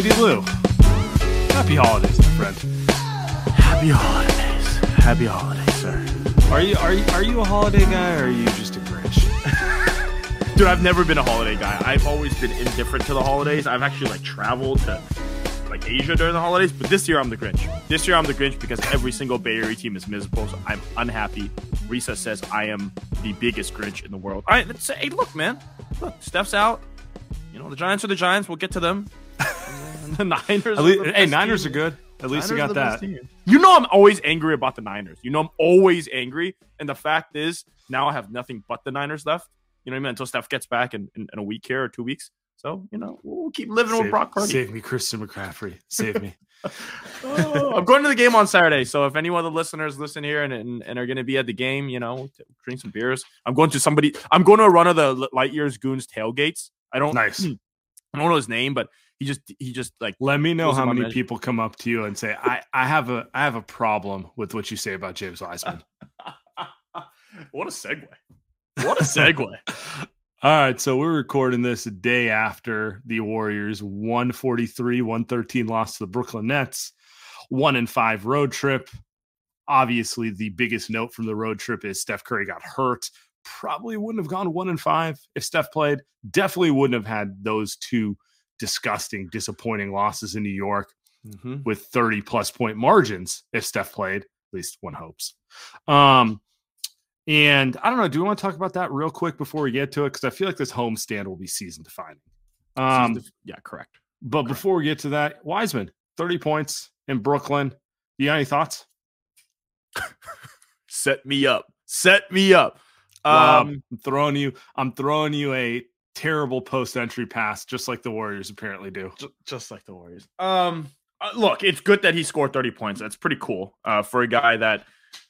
Andy Liu. Happy holidays, my friend. Happy holidays. Happy holidays, sir. Are you are you are you a holiday guy or are you just a Grinch? Dude, I've never been a holiday guy. I've always been indifferent to the holidays. I've actually like traveled to like Asia during the holidays, but this year I'm the Grinch. This year I'm the Grinch because every single Bay Area team is miserable, so I'm unhappy. Risa says I am the biggest Grinch in the world. All right, let's say, hey, look, man, look, Steph's out. You know, the Giants are the Giants. We'll get to them. The Niners. Least, are the hey, Niners team. are good. At least you got are the best that. You know I'm always angry about the Niners. You know I'm always angry, and the fact is now I have nothing but the Niners left. You know what I mean? Until Steph gets back in, in, in a week here or two weeks. So you know we'll keep living with Brock Purdy. save me, Christian McCaffrey. Save me. Oh, I'm going to the game on Saturday. So if any of the listeners listen here and, and, and are going to be at the game, you know, drink some beers. I'm going to somebody. I'm going to a run of the Light Years Goons tailgates. I don't. Nice. Hmm, I don't know his name, but he just he just like Let me know how many people come up to you and say, I, I have a I have a problem with what you say about James Wiseman. what a segue. What a segue. All right, so we're recording this a day after the Warriors 143 113 loss to the Brooklyn Nets, one and five road trip. Obviously, the biggest note from the road trip is Steph Curry got hurt. Probably wouldn't have gone one and five if Steph played. Definitely wouldn't have had those two disgusting, disappointing losses in New York Mhm. with 30 plus point margins if Steph played. At least one hopes. Um, and I don't know. Do we want to talk about that real quick before we get to it? Because I feel like this homestand will be season defining. Um, Season- yeah, correct. but before we get to that, Wiseman, 30 points in Brooklyn. You got any thoughts? Set me up. Set me up. Um, I'm throwing you, I'm throwing you a terrible post entry pass, just like the Warriors apparently do. ju- just like the Warriors. Um, uh, look, it's good that he scored 30 points. That's pretty cool. Uh, for a guy that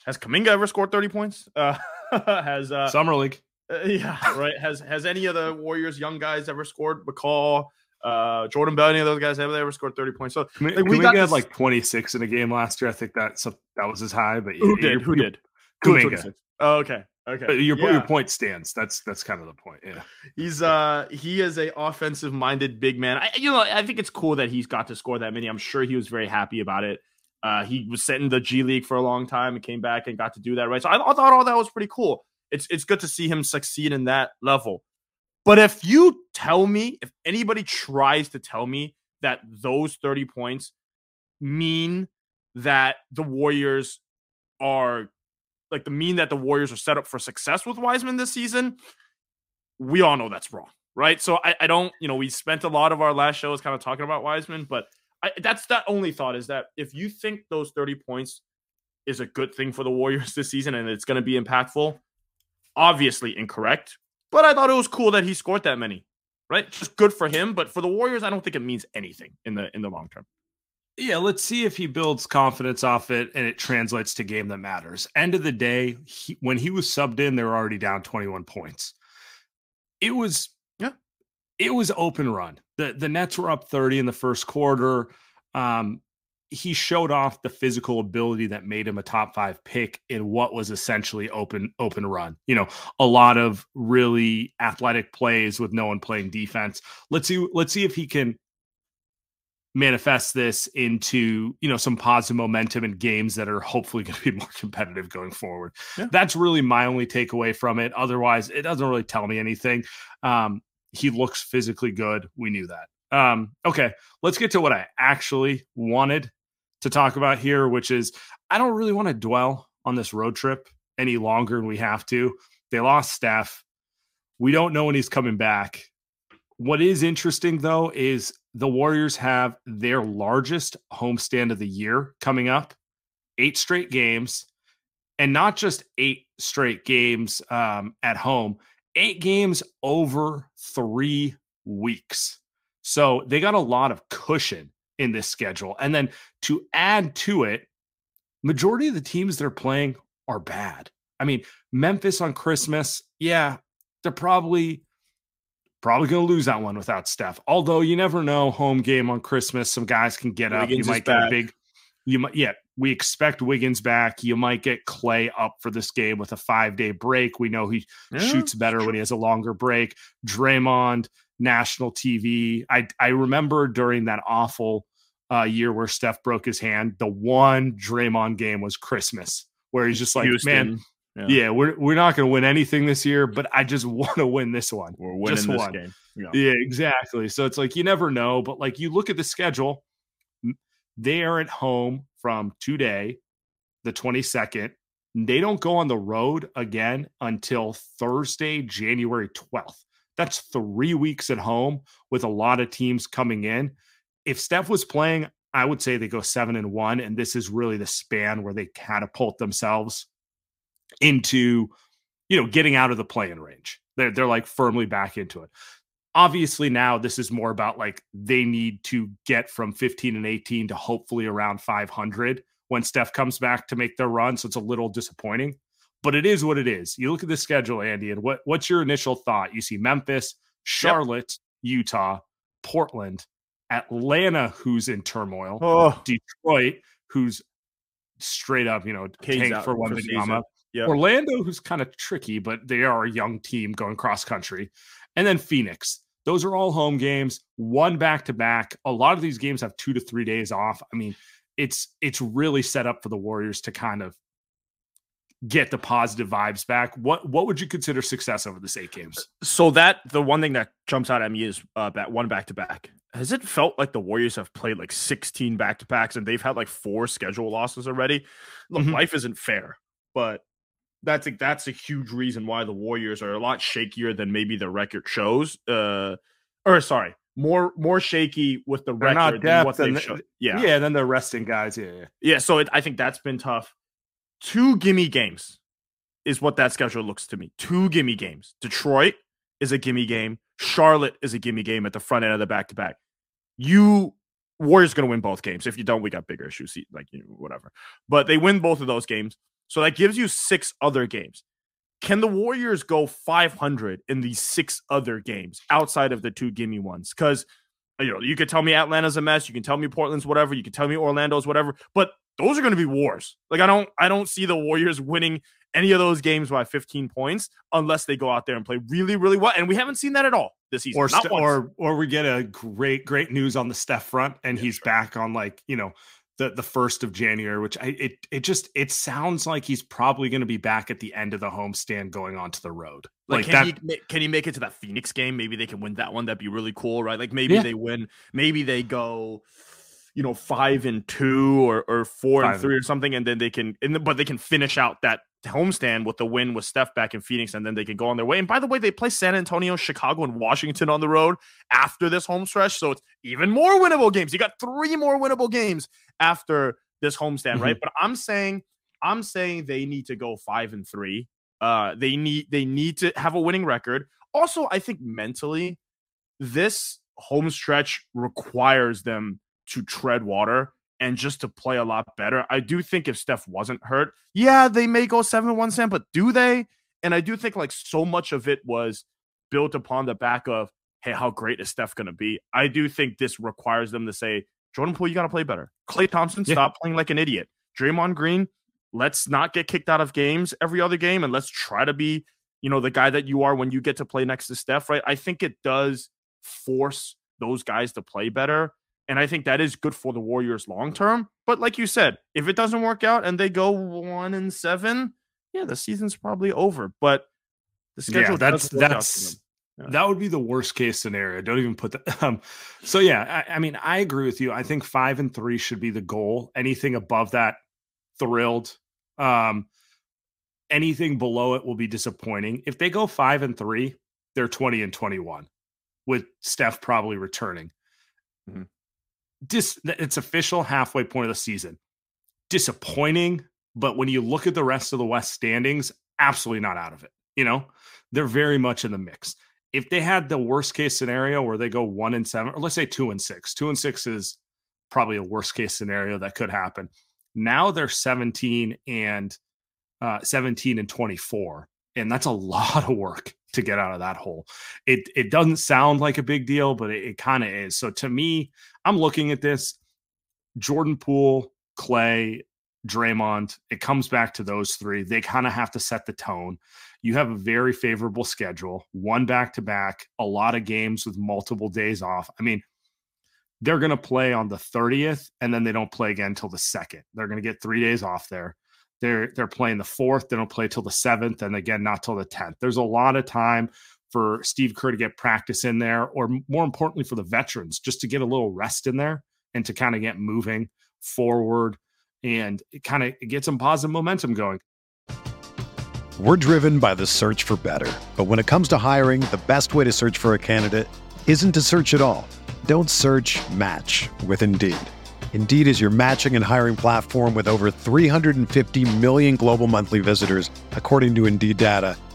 has Kuminga ever scored 30 points? Uh, has uh, Summer League. uh, yeah, right. Has has any of the Warriors young guys ever scored? McCaw, uh, Jordan Bell, any of those guys have they ever scored 30 points? So Like, we Kuminga got had like 26 in a game last year. I think that's that was his high. But who yeah, did? Who did? Kuminga. Oh, okay. Okay. But your Yeah. your point stands. That's that's kind of the point. Yeah. He's uh he is a offensive minded big man. I you know I think it's cool that he's got to score that many. I'm sure he was very happy about it. Uh, he was sent in the G League for a long time and came back and got to do that right. So I, I thought all that was pretty cool. It's it's good to see him succeed in that level. But if you tell me, if anybody tries to tell me that those 30 points mean that the Warriors are like the mean that the Warriors are set up for success with Wiseman this season, we all know that's wrong, right? So I, I don't, you know, we spent a lot of our last shows kind of talking about Wiseman, but I, that's that only thought is that if you think those 30 points is a good thing for the Warriors this season and it's going to be impactful, obviously incorrect. But I thought it was cool that he scored that many, right? Just good for him. But for the Warriors, I don't think it means anything in the in the long term. Yeah, let's see if he builds confidence off it and it translates to game that matters. End of the day, he, when he was subbed in, they were already down 21 points. It was Yeah. it was open run. The the Nets were up 30 in the first quarter. Um he showed off the physical ability that made him a top five pick in what was essentially open open run. You know, a lot of really athletic plays with no one playing defense. Let's see. Let's see if he can manifest this into you know some positive momentum and games that are hopefully going to be more competitive going forward. Yeah. That's really my only takeaway from it. Otherwise, it doesn't really tell me anything. Um, he looks physically good. We knew that. Um, okay, let's get to what I actually wanted to talk about here, which is I don't really want to dwell on this road trip any longer than we have to. They lost Steph. We don't know when he's coming back. What is interesting though is the Warriors have their largest homestand of the year coming up, eight straight games, and not just eight straight games um, at home, eight games over three weeks. So they got a lot of cushion in this schedule. And then to add to it, majority of the teams they're playing are bad. I mean, Memphis on Christmas, yeah, they're probably probably going to lose that one without Steph. Although you never know, home game on Christmas, some guys can get Wiggins up. You might get back. a big. You might, yeah. We expect Wiggins back. You might get Klay up for this game with a five day break. We know he yeah, shoots better when he has a longer break. Draymond, national TV. I I remember during that awful uh, year where Steph broke his hand, the one Draymond game was Christmas, where he's just like, Houston. man, yeah. yeah, we're we're not going to win anything this year, but I just want to win this one. We're winning just this one. game. Yeah. yeah, exactly. So it's like you never know, but like you look at the schedule, they are at home from today, the 22nd. They don't go on the road again until Thursday, January 12th. That's three weeks at home with a lot of teams coming in. If Steph was playing, I would say they go seven and one, and this is really the span where they catapult themselves into, you know, getting out of the playing range. They're they're like firmly back into it. Obviously, now this is more about like they need to get from 15 and 18 to hopefully around 500 when Steph comes back to make their run. So it's a little disappointing, but it is what it is. You look at the schedule, Andy, and what what's your initial thought? You see Memphis, Charlotte, yep. Utah, Portland, Atlanta, who's in turmoil, oh. Detroit, who's straight up, you know, tank for one Wembanyama. Yep. Orlando, who's kind of tricky, but they are a young team going cross country. And then Phoenix. Those are all home games, one back to back. A lot of these games have two to three days off. I mean, it's it's really set up for the Warriors to kind of get the positive vibes back. What what would you consider success over this eight games? So that the one thing that jumps out at me is uh that one back to back. Has it felt like the Warriors have played like 16 back to backs and they've had like four schedule losses already? Look, mm-hmm. life isn't fair, but that's a, that's a huge reason why the Warriors are a lot shakier than maybe the record shows. Uh, or sorry, more more shaky with the They're record than what they've shown. Yeah, yeah. Then they're resting guys. Yeah, yeah. yeah so it, I think that's been tough. Two gimme games is what that schedule looks to me. Two gimme games. Detroit is a gimme game. Charlotte is a gimme game at the front end of the back to back. You Warriors going to win both games. If you don't, we got bigger issues. Like you know, whatever. But they win both of those games. So that gives you six other games. Can the Warriors go 500 in these six other games outside of the two gimme ones? Because you know you could tell me Atlanta's a mess, you can tell me Portland's whatever, you can tell me Orlando's whatever, but those are going to be wars. Like I don't I don't see the Warriors winning any of those games by 15 points unless they go out there and play really really well, and we haven't seen that at all this season. Or st- or or we get a great great news on the Steph front, and yeah, he's sure. back on like you know the the first of January, which I it it just it sounds like he's probably going to be back at the end of the homestand going onto the road. Like, like can that, he can he make it to that Phoenix game? Maybe they can win that one. That'd be really cool, right? Like maybe yeah. they win. Maybe they go you know five and two or, or four five and three or something and then they can and but they can finish out that homestand with the win with Steph back in Phoenix, and then they can go on their way. And by the way, they play San Antonio, Chicago, and Washington on the road after this home stretch. So it's even more winnable games. You got three more winnable games after this homestand, mm-hmm. right? But I'm saying, I'm saying they need to go five and three. Uh, they need they need to have a winning record. Also, I think mentally, this home stretch requires them to tread water and just to play a lot better. I do think if Steph wasn't hurt, yeah, they may go 7 1 Sam, but do they? And I do think like so much of it was built upon the back of, hey, how great is Steph going to be? I do think this requires them to say, Jordan Poole, you got to play better. Klay Thompson, Yeah. stop playing like an idiot. Draymond Green, let's not get kicked out of games every other game and let's try to be, you know, the guy that you are when you get to play next to Steph, right? I think it does force those guys to play better. And I think that is good for the Warriors long term. But like you said, if it doesn't work out and they go one and seven, yeah, the season's probably over. But the schedule Yeah, that's does work out for that's. Yeah. that would be the worst case scenario. Don't even put that. Um, so yeah, I, I mean, I agree with you. I think five and three should be the goal. Anything above that, thrilled. Um, anything below it will be disappointing. If they go five and three, they're twenty and twenty-one, with Steph probably returning. Mhm. Dis, it's official halfway point of the season. Disappointing, but when you look at the rest of the West standings, absolutely not out of it. You know, they're very much in the mix. If they had the worst case scenario where they go one and seven, or let's say two and six, two and six is probably a worst case scenario that could happen. Now they're 17 and uh, 17 and 24. And that's a lot of work to get out of that hole. It it doesn't sound like a big deal, but it, it kind of is. So to me, I'm looking at this Jordan Poole, Klay, Draymond. It comes back to those three. They kind of have to set the tone. You have a very favorable schedule, one back to back, a lot of games with multiple days off. I mean, they're going to play on the 30th and then they don't play again until the 2nd. They're going to get 3 days off there. They're they're playing the 4th, they don't play till the 7th and again not till the 10th. There's a lot of time for Steve Kerr to get practice in there or more importantly for the veterans just to get a little rest in there and to kind of get moving forward and kind of get some positive momentum going. We're driven by the search for better. But when it comes to hiring, the best way to search for a candidate isn't to search at all. Don't search match with Indeed. Indeed is your matching and hiring platform with over 350 million global monthly visitors, according to Indeed data,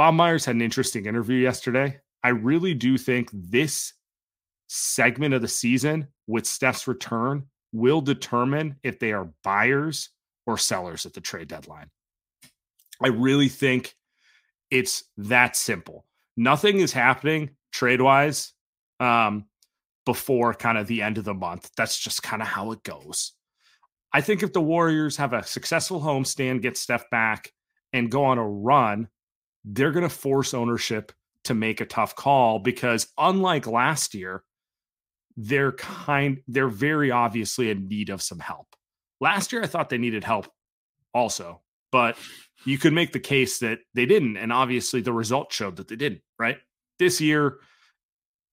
Bob Myers had an interesting interview yesterday. I really do think this segment of the season with Steph's return will determine if they are buyers or sellers at the trade deadline. I really think it's that simple. Nothing is happening trade wise um, before kind of the end of the month. That's just kind of how it goes. I think if the Warriors have a successful homestand, get Steph back, and go on a run, they're going to force ownership to make a tough call because unlike last year they're kind they're very obviously in need of some help last year i thought they needed help also but you could make the case that they didn't and obviously the result showed that they didn't right this year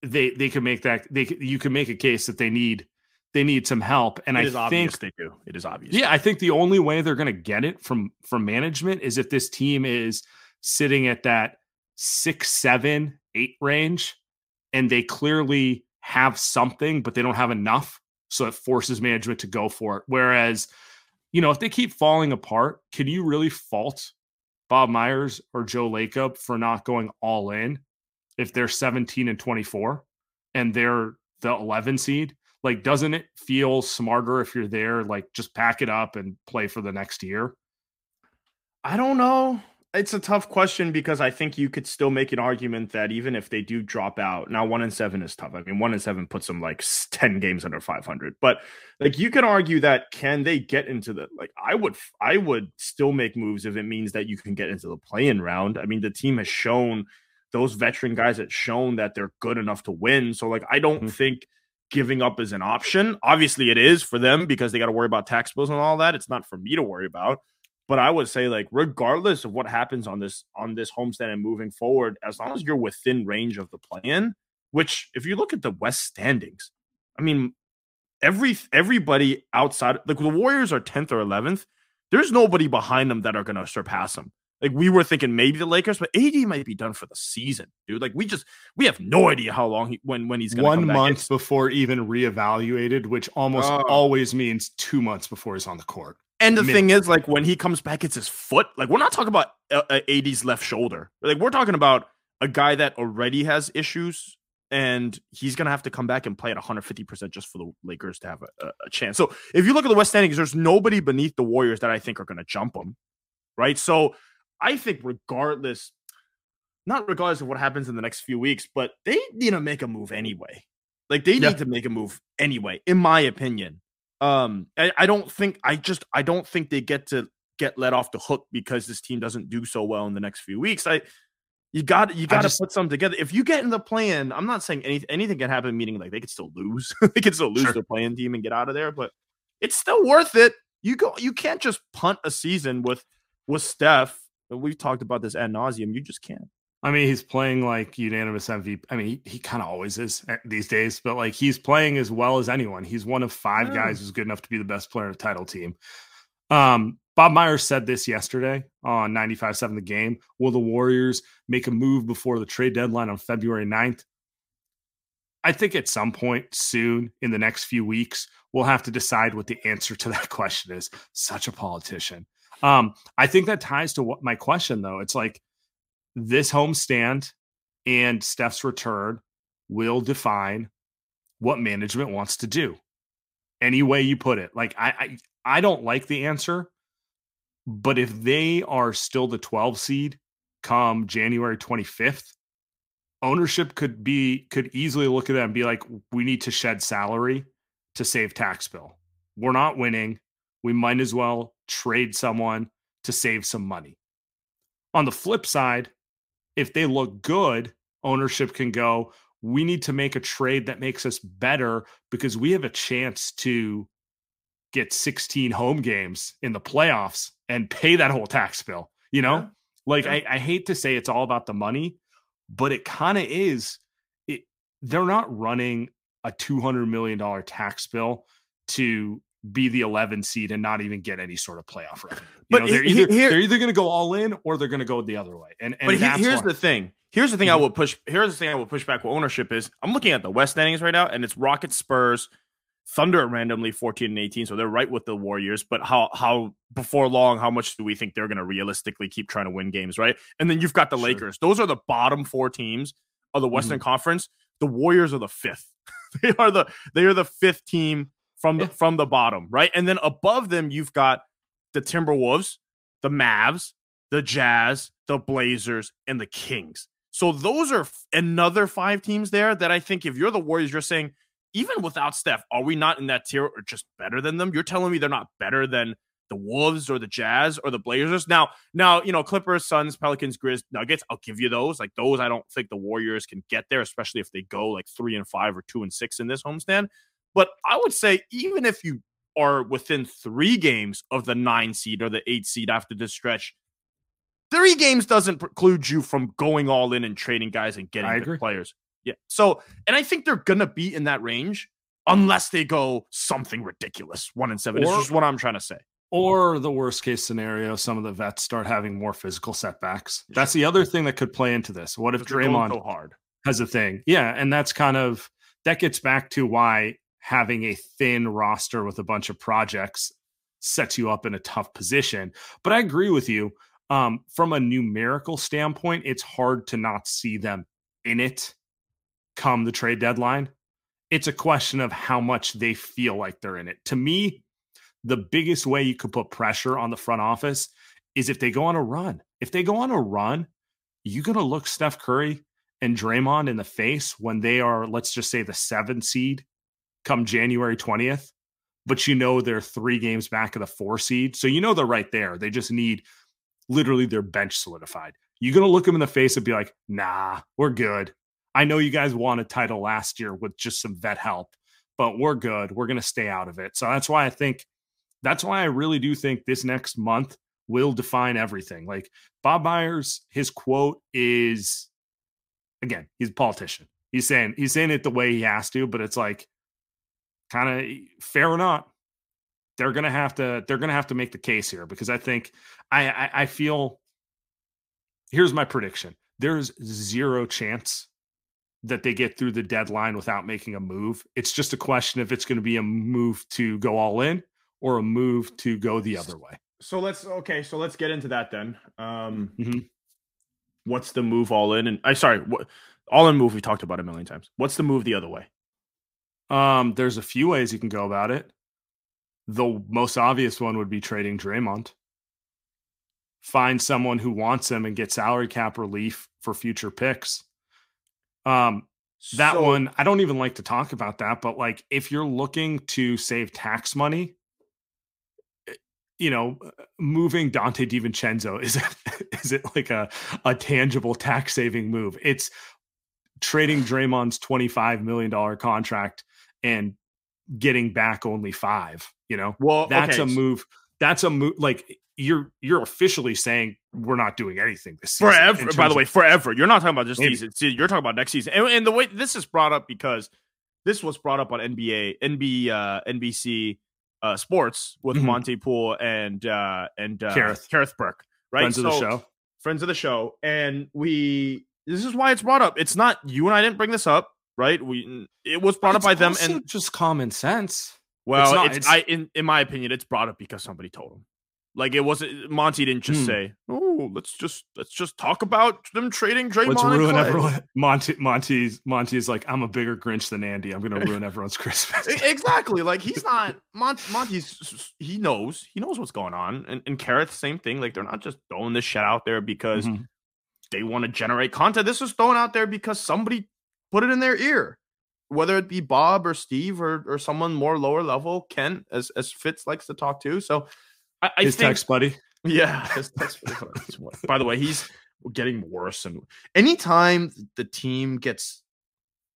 they they can make that they you can make a case that they need they need some help and It i is obvious think they do. It is obvious. yeah, I think the only way they're going to get it from from management is if this team is sitting at that six, seven, eight range, and they clearly have something, but they don't have enough, so it forces management to go for it. Whereas, you know, if they keep falling apart, can you really fault Bob Myers or Joe Lacob for not going all in if they're 17 and 24 and they're the 11 seed? Like, doesn't it feel smarter if you're there, like just pack it up and play for the next year? I don't know. It's a tough question because I think you could still make an argument that even if they do drop out, now one and seven is tough. I mean, one and seven puts them like 10 games under 500. But like you can argue that can they get into the like I would I would still make moves if it means that you can get into the play-in round. I mean, the team has shown those veteran guys have shown that they're good enough to win. So like I don't mm-hmm. think giving up is an option. Obviously it is for them because they got to worry about tax bills and all that. It's not for me to worry about. But I would say, like, regardless of what happens on this on this homestand and moving forward, as long as you're within range of the plan, which if you look at the West standings, I mean, every everybody outside like the Warriors are 10th or 11th. There's nobody behind them that are gonna surpass them. Like we were thinking maybe the Lakers, but AD might be done for the season, dude. Like we just we have no idea how long he when when he's gonna one month before even reevaluated, which almost always means two months before he's on the court. And the thing is, like when he comes back, it's his foot. Like we're not talking about uh, uh AD's left shoulder. Like we're talking about a guy that already has issues, and he's gonna have to come back and play at 150 percent just for the Lakers to have a, a, chance. So if you look at the West standings, there's nobody beneath the Warriors that I think are gonna jump them, right? So I think regardless, not regardless of what happens in the next few weeks, but they need to make a move anyway. Like they yeah. need to make a move anyway, in my opinion. Um, I, I don't think I just I don't think they get to get let off the hook because this team doesn't do so well in the next few weeks. I you got you got to put something together. If you get in the plan, I'm not saying anything anything can happen. Meaning like they could still lose, they could still lose sure. their playing team and get out of there. But it's still worth it. You go. You can't just punt a season with with Steph. We've talked about this ad nauseum. You just can't. I mean, he's playing like unanimous MVP. I mean, he, he kind of always is eh, these days, but like he's playing as well as anyone. He's one of five guys who's good enough to be the best player in a title team. Um, Bob Myers said this yesterday on 95.7 The Game. Will the Warriors make a move before the trade deadline on February 9th? I think at some point soon in the next few weeks, we'll have to decide what the answer to that question is. Such a politician. Um, I think that ties to what my question, though. It's like, this homestand and Steph's return will define what management wants to do. Any way you put it. Like I, I I don't like the answer, but if they are still the 12 seed come January 25th, ownership could be could easily look at that and be like, we need to shed salary to save tax bill. We're not winning. We might as well trade someone to save some money. On the flip side, if they look good, ownership can go, we need to make a trade that makes us better because we have a chance to get 16 home games in the playoffs and pay that whole tax bill. You know, yeah. like yeah. I, I hate to say it's all about the money, but it kind of is. It they're not running a $200 million tax bill to be the 11 seed and not even get any sort of playoff revenue. but know, they're, either, here, they're either going to go all in or they're going to go the other way. And, and but here's why. the thing. Here's the thing mm-hmm. I will push. Here's the thing I will push back with ownership is I'm looking at the West standings right now, and it's Rockets, Spurs, Thunder randomly 14 and 18, so they're right with the Warriors. But how how before long, how much do we think they're going to realistically keep trying to win games, right? And then you've got the sure. Lakers. Those are the bottom four teams of the Western mm-hmm. Conference. The Warriors are the fifth. they are the they are the fifth team from the from the bottom, right? And then above them, you've got the Timberwolves, the Mavs, the Jazz, the Blazers, and the Kings. So those are another five teams there that I think if you're the Warriors, you're saying even without Steph, are we not in that tier or just better than them? You're telling me they're not better than the Wolves or the Jazz or the Blazers. Now, now you know Clippers, Suns, Pelicans, Grizz, Nuggets. I'll give you those. Like those, I don't think the Warriors can get there, especially if they go like three and five or two and six in this homestand. But I would say even if you are within three games of the nine seed or the eight seed after this stretch, three games doesn't preclude you from going all in and trading guys and getting good players. Yeah. So, and I think they're gonna be in that range unless they go something ridiculous. One in seven or, is just what I'm trying to say. Or the worst case scenario, some of the vets start having more physical setbacks. That's the other thing that could play into this. What if Draymond hard has a thing? Yeah, and that's kind of that gets back to why having a thin roster with a bunch of projects sets you up in a tough position. But I agree with you. Um, from a numerical standpoint, it's hard to not see them in it come the trade deadline. It's a question of how much they feel like they're in it. To me, the biggest way you could put pressure on the front office is if they go on a run. If they go on a run, you're going to look Steph Curry and Draymond in the face when they are, let's just say, the seven seed come January 20th, but you know they're three games back of the four seed. So you know they're right there. They just need literally their bench solidified. You're going to look them in the face and be like, nah, we're good. I know you guys won a title last year with just some vet help, but we're good. We're going to stay out of it. So that's why I think, that's why I really do think this next month will define everything. Like Bob Myers, his quote is again, he's a politician. He's saying he's saying it the way he has to, but it's like kind of fair or not. They're gonna have to they're gonna have to make the case here because I think I, I, I feel here's my prediction. There's zero chance that they get through the deadline without making a move. It's just a question if it's going to be a move to go all in or a move to go the other way. So let's okay. So let's get into that then. Um, mm-hmm. What's the move all in? And I sorry, what all in move we talked about a million times. What's the move the other way? Um, there's a few ways you can go about it. The most obvious one would be trading Draymond. Find someone who wants him and get salary cap relief for future picks. Um, that so, one I don't even like to talk about that, but like if you're looking to save tax money, you know, uh, moving Donte DiVincenzo is is it like a a tangible tax saving move? It's trading Draymond's twenty five million dollar contract and getting back only five. You know, well, that's okay. a move. That's a move. Like you're you're officially saying we're not doing anything this season. Forever. By the way, forever. You're not talking about this season. You're talking about next season. And, and, the way this is brought up because this was brought up on NBA, NB, uh, NBC uh, Sports with mm-hmm. Monte Poole and uh, and uh, Kerith. Kerith Burke, right? Friends so, of the show. Friends of the show, and we. This is why it's brought up. It's not you and I didn't bring this up, right? We it was brought it's up by them and just common sense. Well, it's, not, it's, it's I in in my opinion, it's brought up because somebody told him. Like it wasn't Monte didn't just hmm. say, "Oh, let's just let's just talk about them trading Draymond." Let's ruin everyone. Monte Monte's Monte's like, "I'm a bigger Grinch than Andy. I'm going to ruin everyone's Christmas." exactly. Like he's not Mont, Monte's. He knows. He knows what's going on. And and Kerith, same thing. Like they're not just throwing this shit out there because mm-hmm. they want to generate content. This was thrown out there because somebody put it in their ear, whether it be Bob or Steve or or someone more lower level. Ken, as as Fitz likes to talk to. So I, I his think, text buddy. Yeah, his text oh, By the way, he's getting worse, and anytime the team gets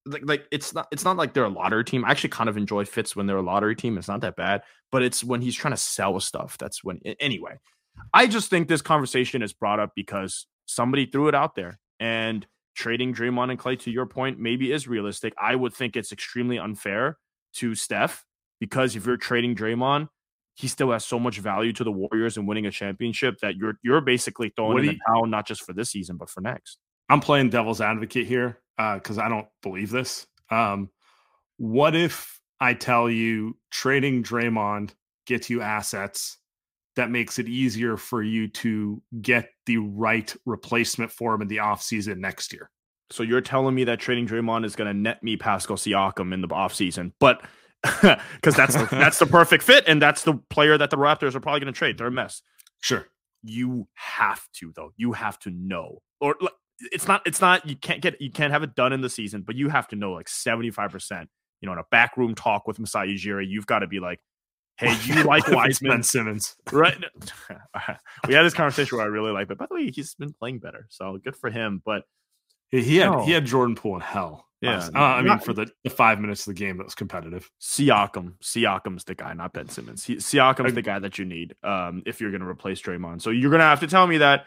like, like it's not it's not like they're a lottery team. I actually kind of enjoy Fitz when they're a lottery team. It's not that bad, but it's when he's trying to sell stuff. That's when anyway. I just think this conversation is brought up because somebody threw it out there, and trading Draymond and Klay, to your point, maybe is realistic. I would think it's extremely unfair to Steph because if you're trading Draymond, he still has so much value to the Warriors and winning a championship that you're you're basically throwing what in the towel not just for this season but for next. I'm playing devil's advocate here because uh, I don't believe this. Um, what if I tell you trading Draymond gets you assets that makes it easier for you to get the right replacement for him in the offseason next year? So you're telling me that trading Draymond is going to net me Pascal Siakam in the offseason, but – because that's the, that's the perfect fit, and that's the player that the Raptors are probably going to trade. They're a mess. Sure, you have to though. You have to know, or it's not. It's not. You can't get. You can't have it done in the season, but you have to know like seventy five percent. You know, in a backroom talk with Masai Ujiri, you've got to be like, "Hey, you like Wiseman ben Simmons, right?" we had this conversation where I really like, but by the way, he's been playing better, so good for him. But he had no. he had Jordan Poole in hell. Yeah, uh, I mean, for the, the, five minutes of the game that was competitive. Siakam, Siakam's the guy, not Ben Simmons. He, Siakam's the guy that you need um, if you're going to replace Draymond. So you're going to have to tell me that.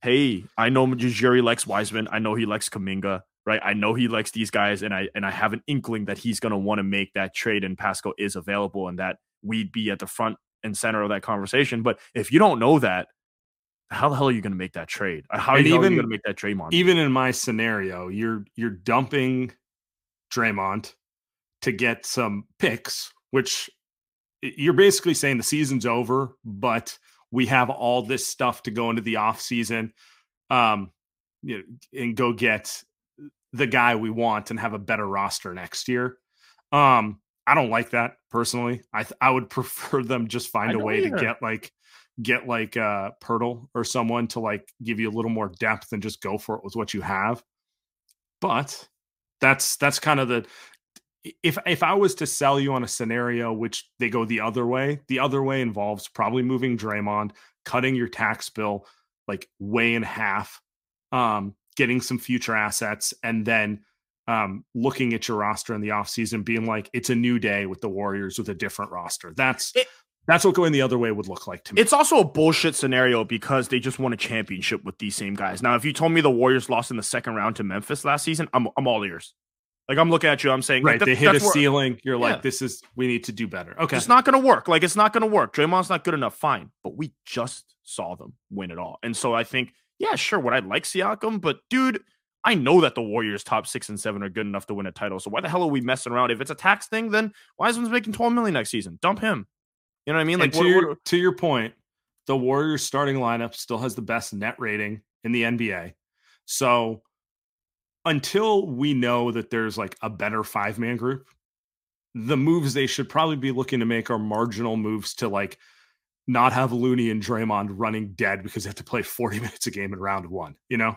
Hey, I know Jerry likes Wiseman. I know he likes Kuminga. Right, I know he likes these guys, and I and I have an inkling that he's going to want to make that trade, and Pascal is available, and that we'd be at the front and center of that conversation. But if you don't know that, how the hell are you going to make that trade? How are you even, going to make that Draymond? Even in my scenario, you're you're dumping Draymond to get some picks, which you're basically saying the season's over, but we have all this stuff to go into the off season, um, you know, and go get the guy we want and have a better roster next year. Um, I don't like that personally. I th- I would prefer them just find a way to get like get like uh Poeltl or someone to like give you a little more depth and just go for it with what you have. But that's that's kind of the if if I was to sell you on a scenario which they go the other way, the other way involves probably moving Draymond, cutting your tax bill like way in half, um, getting some future assets, and then um, looking at your roster in the offseason, being like, it's a new day with the Warriors with a different roster. That's it, that's what going the other way would look like to me. It's also a bullshit scenario because they just won a championship with these same guys. Now, if you told me the Warriors lost in the second round to Memphis last season, I'm I'm all ears. Like I'm looking at you, I'm saying, right? Like, they hit a ceiling. You're yeah. like, this is we need to do better. Okay, it's not going to work. Like it's not going to work. Draymond's not good enough. Fine, but we just saw them win it all, and so I think, yeah, sure. Would I like Siakam? But dude, I know that the Warriors top six and seven are good enough to win a title. So why the hell are we messing around? If it's a tax thing, then Wiseman's making 12 million next season. Dump him. You know what I mean? Like to, what, your, what, to your point, the Warriors starting lineup still has the best net rating in the NBA. So until we know that there's like a better five man group, the moves they should probably be looking to make are marginal moves to like not have Looney and Draymond running dead because they have to play 40 minutes a game in round one, you know?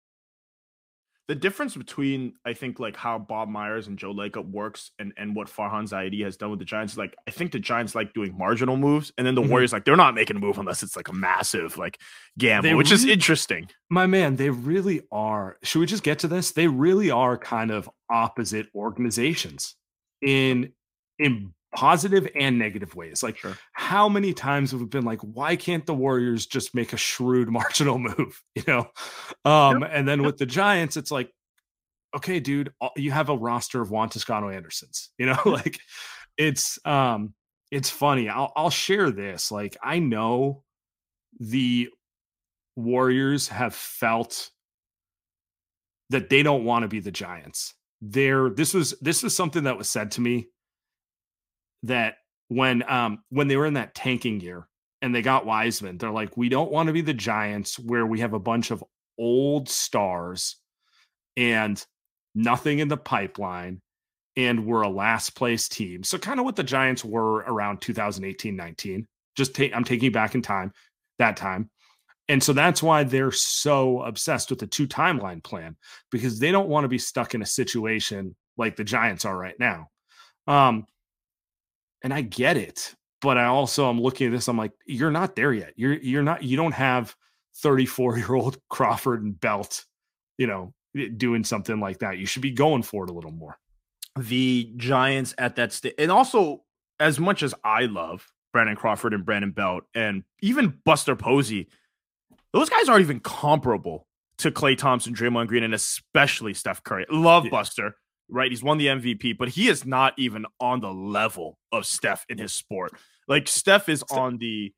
The difference between, I think, like how Bob Myers and Joe Lacob works and, and what Farhan Zaidi has done with the Giants is like, I think the Giants like doing marginal moves. And then the mm-hmm. Warriors, like, they're not making a move unless it's like a massive, like, gamble, they which really, is interesting. My man, they really are. Should we just get to this? They really are kind of opposite organizations in in positive and negative ways. Like, sure. how many times have we been like, why can't the Warriors just make a shrewd marginal move? You know, um, yep. and then with the Giants, it's like, okay, dude, you have a roster of Juan Toscano Andersons. You know, like it's um, it's funny. I'll I'll share this. Like, I know the Warriors have felt that they don't want to be the Giants. There, this was this was something that was said to me that when um when they were in that tanking year and they got Wiseman, they're like, we don't want to be the Giants where we have a bunch of old stars and nothing in the pipeline and we're a last place team. So kind of what the Giants were around 2018 19. Just take I'm taking you back in time that time. And so that's why they're so obsessed with the two timeline plan because they don't want to be stuck in a situation like the Giants are right now. Um, and I get it, but I also I'm looking at this. I'm like, you're not there yet. You're you're not. You don't have 34 year old Crawford and Belt, you know, doing something like that. You should be going for it a little more. The Giants at that state, and also as much as I love Brandon Crawford and Brandon Belt, and even Buster Posey, those guys aren't even comparable to Klay Thompson, Draymond Green, and especially Steph Curry. Love yeah. Buster right? He's won the MVP, but he is not even on the level of Steph in his sport. Like Steph is on the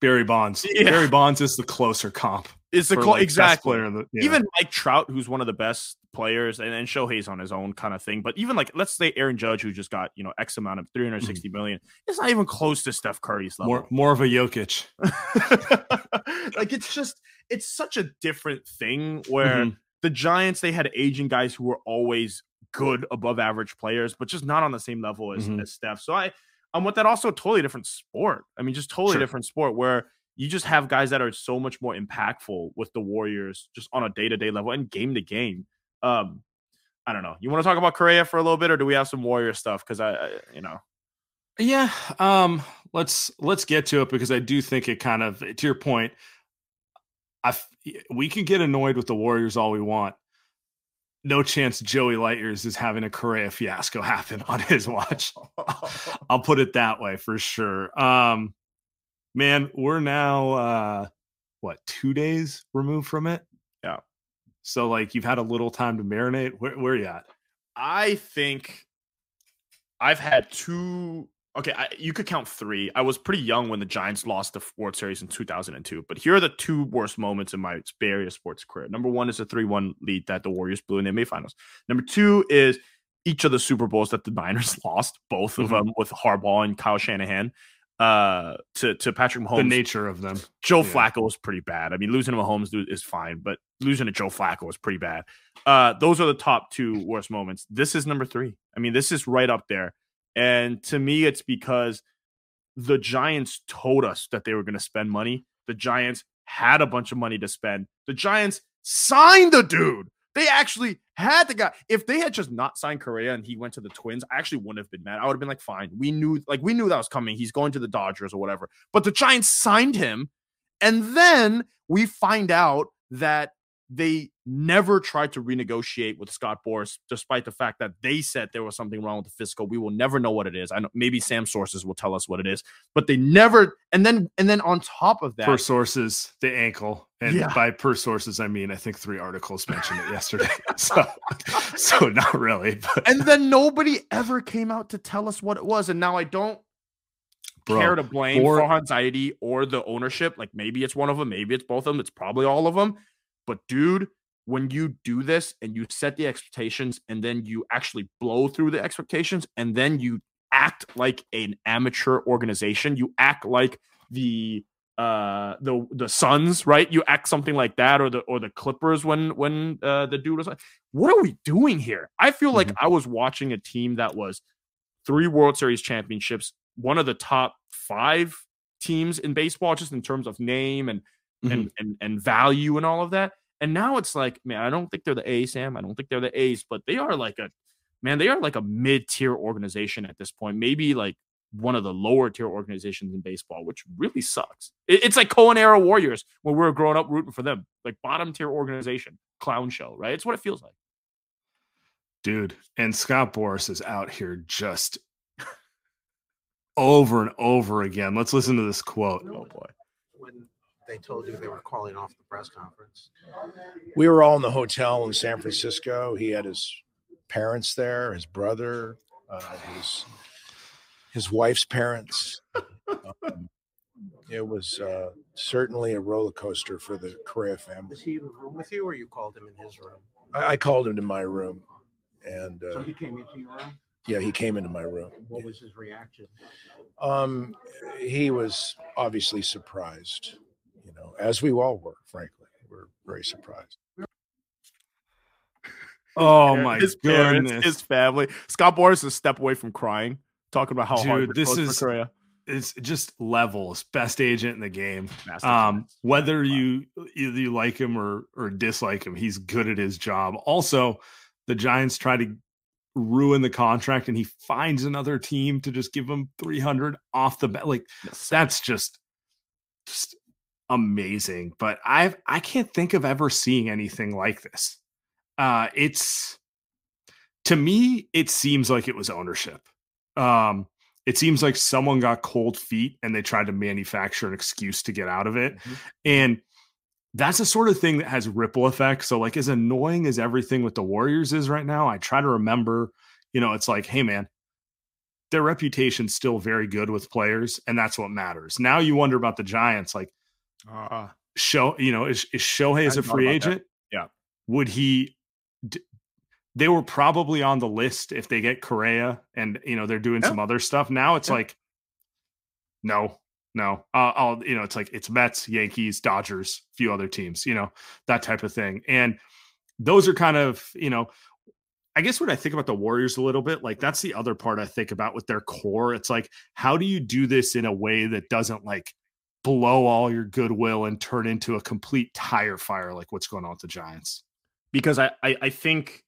Barry Bonds. Yeah. Barry Bonds is the closer comp. Is the cl- like exactly the, yeah. even Mike Trout, who's one of the best players, and then Shohei's on his own kind of thing. But even like let's say Aaron Judge, who just got you know X amount of three hundred sixty mm-hmm. million, it's not even close to Steph Curry's level. More more of a Jokic. like it's just it's such a different thing where. Mm-hmm. The Giants, they had aging guys who were always good above average players, but just not on the same level as, mm-hmm. as Steph. So I, I'm with that also totally different sport. I mean, just totally sure. different sport where you just have guys that are so much more impactful with the Warriors just on a day to day level and game to game. Um, I don't know. You want to talk about Correa for a little bit, or do we have some Warrior stuff? Because I, I, you know, yeah. Um, let's let's get to it because I do think it kind of to your point. I we can get annoyed with the Warriors all we want, no chance Joey Lightyears is having a Correa fiasco happen on his watch. I'll put it that way for sure. Um, man, we're now uh, what two days removed from it? Yeah. So like you've had a little time to marinate. Where, where are you at? I think I've had two Okay, I, you could count three. I was pretty young when the Giants lost the World Series in 2002, but here are the two worst moments in my various sports career. Number one is a 3 1 lead that the Warriors blew in the NBA Finals. Number two is each of the Super Bowls that the Niners lost, both of mm-hmm. them with Harbaugh and Kyle Shanahan uh to to Patrick Mahomes. The nature of them. Joe yeah. Flacco was pretty bad. I mean, losing to Mahomes is fine, but losing to Joe Flacco was pretty bad. Uh those are the top two worst moments. This is number 3. I mean, this is right up there. And to me it's because the Giants told us that they were going to spend money. The Giants had a bunch of money to spend. The Giants signed the dude. They actually had the guy. If they had just not signed Correa and he went to the Twins, I actually wouldn't have been mad. I would have been like, fine. We knew, like, we knew that was coming. He's going to the Dodgers or whatever. But the Giants signed him. And then we find out that they never tried to renegotiate with Scott Boras, despite the fact that they said there was something wrong with the fiscal. We will never know what it is. I know maybe Sam sources will tell us what it is, but they never. And then and then on top of that, per sources, the ankle, and yeah. by per sources, I mean I think three articles mentioned it yesterday. so, so not really. But. And then nobody ever came out to tell us what it was, and now I don't Bro, care to blame Farhan Zaidi or the ownership. Like maybe it's one of them, maybe it's both of them. It's probably all of them. But dude, when you do this and you set the expectations and then you actually blow through the expectations and then you act like an amateur organization, you act like the uh the the Suns, right? You act something like that, or the or the Clippers when when uh the dude was like, what are we doing here? I feel like mm-hmm. I was watching a team that was three World Series championships, one of the top five teams in baseball, just in terms of name and mm-hmm. and, and and value and all of that. And now it's like, man, I don't think they're the A, Sam. I don't think they're the A's, but they are like a man, they are like a mid-tier organization at this point. Maybe like one of the lower tier organizations in baseball, which really sucks. it's like Cohan era Warriors when we were growing up rooting for them, like bottom tier organization, clown show, right? It's what it feels like. Dude, and Scott Boras is out here just over and over again. Let's listen to this quote. Oh boy they told you they were calling off the press conference? We were all in the hotel in San Francisco. He had his parents there, his brother, uh, his his wife's parents. Um, it was uh, certainly a roller coaster for the Correa family. Was he in the room with you, or you called him in his room? I, I called him to my room, and uh, so he came into your room. Yeah, he came into my room. What was his reaction? Um, he was obviously surprised know, as we all were, frankly, we're very surprised. Oh my his goodness! Parents, his family. Scott Boras is a step away from crying, talking about how Dude, hard this is. For it's just levels. Best agent in the game. Um, whether you either you like him or or dislike him, he's good at his job. Also, the Giants try to ruin the contract, and he finds another team to just give him three hundred off the bat. Like yes. that's just just amazing, but I've I can't think of ever seeing anything like this. Uh it's to me, it seems like it was ownership. Um, it seems like someone got cold feet and they tried to manufacture an excuse to get out of it. Mm-hmm. And that's the sort of thing that has ripple effects. So, like, as annoying as everything with the Warriors is right now, I try to remember, you know, it's like, hey, man, their reputation's still very good with players, and that's what matters. Now you wonder about the Giants, like, uh, show you know is, is Shohei as a free agent? That. Yeah. Would he? D- they were probably on the list if they get Correa and you know they're doing yeah. some other stuff. Now it's yeah. like, no, no. Uh, I'll you know it's like it's Mets, Yankees, Dodgers, few other teams. You know that type of thing, and those are kind of you know I guess when I think about the Warriors a little bit, like that's the other part I think about with their core. It's like, how do you do this in a way that doesn't like blow all your goodwill and turn into a complete tire fire like what's going on with the Giants. Because I, I, I think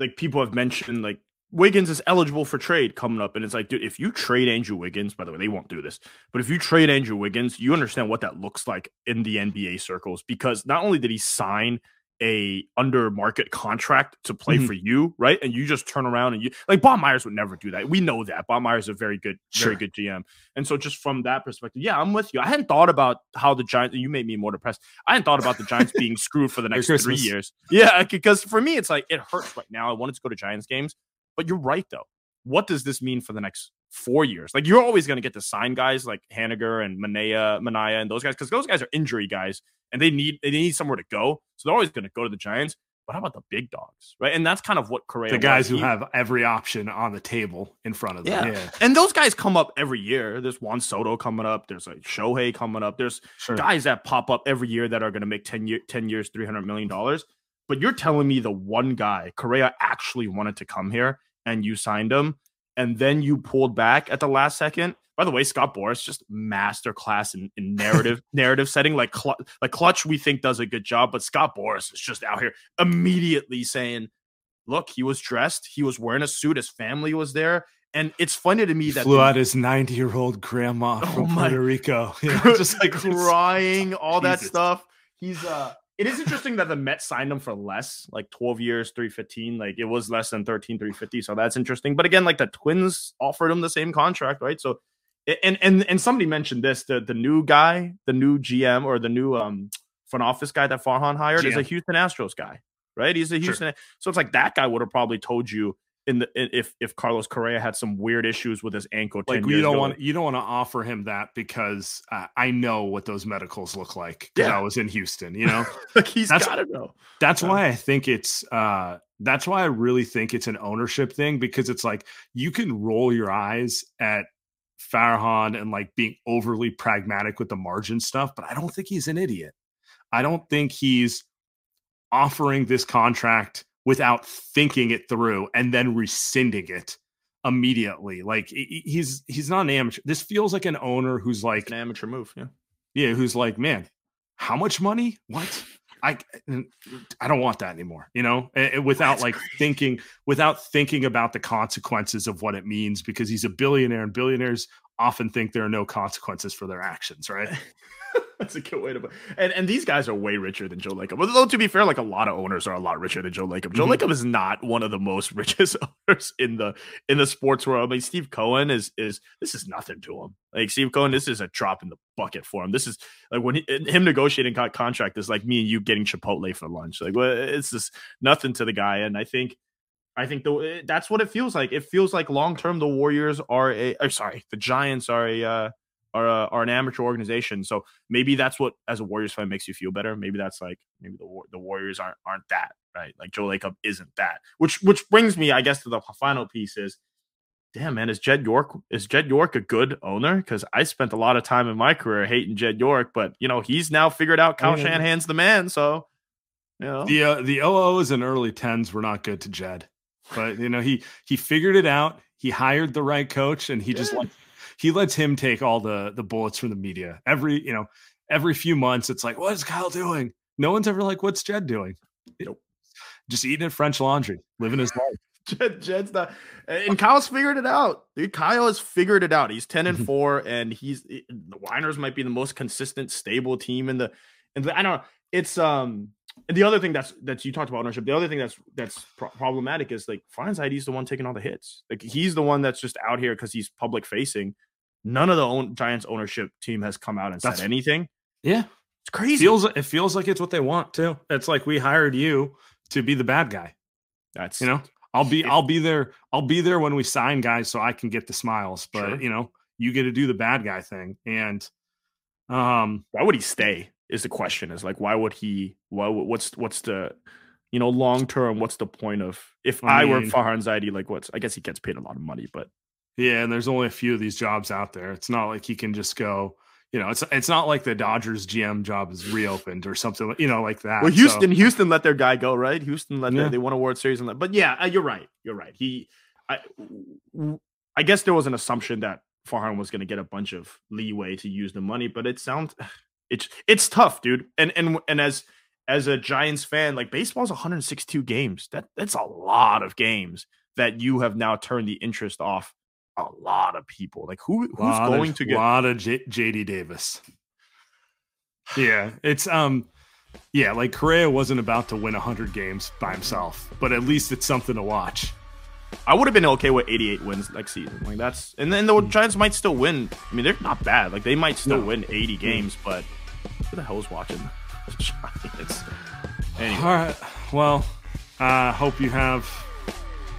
like people have mentioned like Wiggins is eligible for trade coming up. And it's like, dude, if you trade Andrew Wiggins, by the way, they won't do this, but if you trade Andrew Wiggins, you understand what that looks like in the NBA circles because not only did he sign a under market contract to play mm-hmm. for you, right? And you just turn around and you like Bob Myers would never do that. We know that. Bob Myers is a very good, very good GM. And so just from that perspective, yeah, I'm with you. I hadn't thought about how the Giants you made me more depressed. I hadn't thought about the Giants being screwed for the next three years. Yeah, because for me, it's like it hurts right now. I wanted to go to Giants games, but you're right though. What does this mean for the next four years. Like you're always going to get to sign guys like Haniger and Manaea, Manaya, and those guys because those guys are injury guys and they need they need somewhere to go. So they're always going to go to the Giants. But how about the big dogs, right? And that's kind of what Correa. The guys who have every option on the table in front of them. yeah. Yeah, and those guys come up every year. There's Juan Soto coming up. There's like Shohei coming up. There's sure. guys that pop up every year that are going to make 10, year, 10 years, $300 million. But you're telling me the one guy, Correa, actually wanted to come here and you signed him and then you pulled back at the last second. By the way, Scott Boras just masterclass in, in narrative narrative setting. Like Cl- like Klutch, we think does a good job, but Scott Boras is just out here immediately saying, "Look, he was dressed, he was wearing a suit, his family was there." And it's funny to me He that flew the- out his 90 year old grandma Oh from Puerto Rico. Yeah, just like crying, all that stuff. He's uh it is interesting that the Mets signed him for less, like 12 years, 315. Like it was less than 13, 350. So that's interesting. But again, like the twins offered him the same contract, right? So and and and somebody mentioned this: the the new guy, the new GM or the new um front office guy that Farhan hired is a Houston Astros guy, right? He's a Sure. Houston. So it's like that guy would have probably told you in the if if Carlos Correa had some weird issues with his ankle. 10 like you don't ago. want you don't want to offer him that because uh, I know what those medicals look like Yeah. I was in Houston. You know, like he's That's- got to know. that's Yeah. why I think it's uh that's why I really think it's an ownership thing because it's like you can roll your eyes at Farhan and like being overly pragmatic with the margin stuff, but I don't think he's an idiot. I don't think he's offering this contract without thinking it through and then rescinding it immediately. Like he- he- he's he's not an amateur. This feels like an owner who's like an amateur move. Yeah. yeah, who's like, man, how much money? What? I I don't want that anymore. You know, without That's like crazy. thinking, without thinking about the consequences of what it means, because he's a billionaire, and billionaires often think there are no consequences for their actions, right? That's a good way to put. And and these guys are way richer than Joe Lacob. Although to be fair, like a lot of owners are a lot richer than Joe Lacob. Joe. Lacob is not one of the most richest owners in the in the sports world. I mean, Steve Cohen is is this is nothing to him. Like Steve Cohen, this is a drop in the bucket for him. This is like when he, him negotiating co- contract is like me and you getting Chipotle for lunch. Like well, it's just nothing to the guy. And I think. I think the that's what it feels like. It feels like long term the Warriors are a or sorry, the Giants are a uh, are a, are an amateur organization. So maybe that's what as a Warriors fan makes you feel better. Maybe that's like maybe the the Warriors aren't aren't that right. Like Joe Lacob isn't that. Which which brings me, I guess, to the final piece is, damn man, is Jed York is Jed York a good owner? Because I spent a lot of time in my career hating Jed York, but you know he's now figured out Kyle Yeah. Shanahan's the man. So you know, The uh, the OOs and early tens were not good to Jed, but you know he he figured it out. He hired the right coach, and he just Yeah. He lets him take all the the bullets from the media. Every you know every few months, it's like, what is Kyle doing? No one's ever like, what's Jed doing? Nope. Just eating at French Laundry, living his life. Jed, Jed's not, and Kyle's figured it out. Dude, Kyle has figured it out. He's ten and four, and he's the Niners might be the most consistent, stable team in the. And I don't know. It's um. And the other thing that's that's you talked about ownership. The other thing that's that's pro- problematic is like Farhan Zaidi's the one taking all the hits. Like he's the one that's just out here because he's public facing. None of the own Giants ownership team has come out and That's- said anything. Yeah, It's crazy. feels it feels like it's what they want too. It's like we hired you to be the bad guy. that's You know, I'll be I'll be there. I'll be there when we sign guys, so I can get the smiles. But Sure. you know, you get to do the bad guy thing, and um, why would he stay is the question is like why would he why what's what's the you know long term what's the point of if i, I were mean- Farhan Zaidi like what's i guess he gets paid a lot of money but yeah, and there's only a few of these jobs out there. It's not like he can just go. You know, it's it's not like the Dodgers GM job is reopened or something. You know, like that. well So- houston houston let their guy go right houston let their, they won a world series and that but yeah uh, you're right you're right he i i guess there was an assumption that Farhan was going to get a bunch of leeway to use the money but it sounds it's it's tough dude and and and as as a Giants fan, like baseball's 162 games. That that's a lot of games that you have now turned the interest off a lot of people. Like who who's going of, to get a lot of J- JD Davis. Yeah, it's um, yeah, like Correa wasn't about to win hundred games by himself, but at least it's something to watch. I would have been okay with 88 wins next season. Like that's and then the Giants might still win. I mean, they're not bad. Like they might still No. win 80 games, but who the hell is watching the Giants? Anyway, All right, well, I uh, hope you have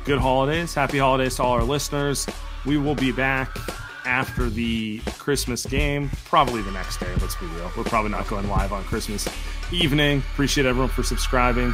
good holidays. Happy holidays to all our listeners. We will be back after the Christmas game, probably the next day. Let's be real. We're probably not going live on Christmas evening. Appreciate everyone for subscribing.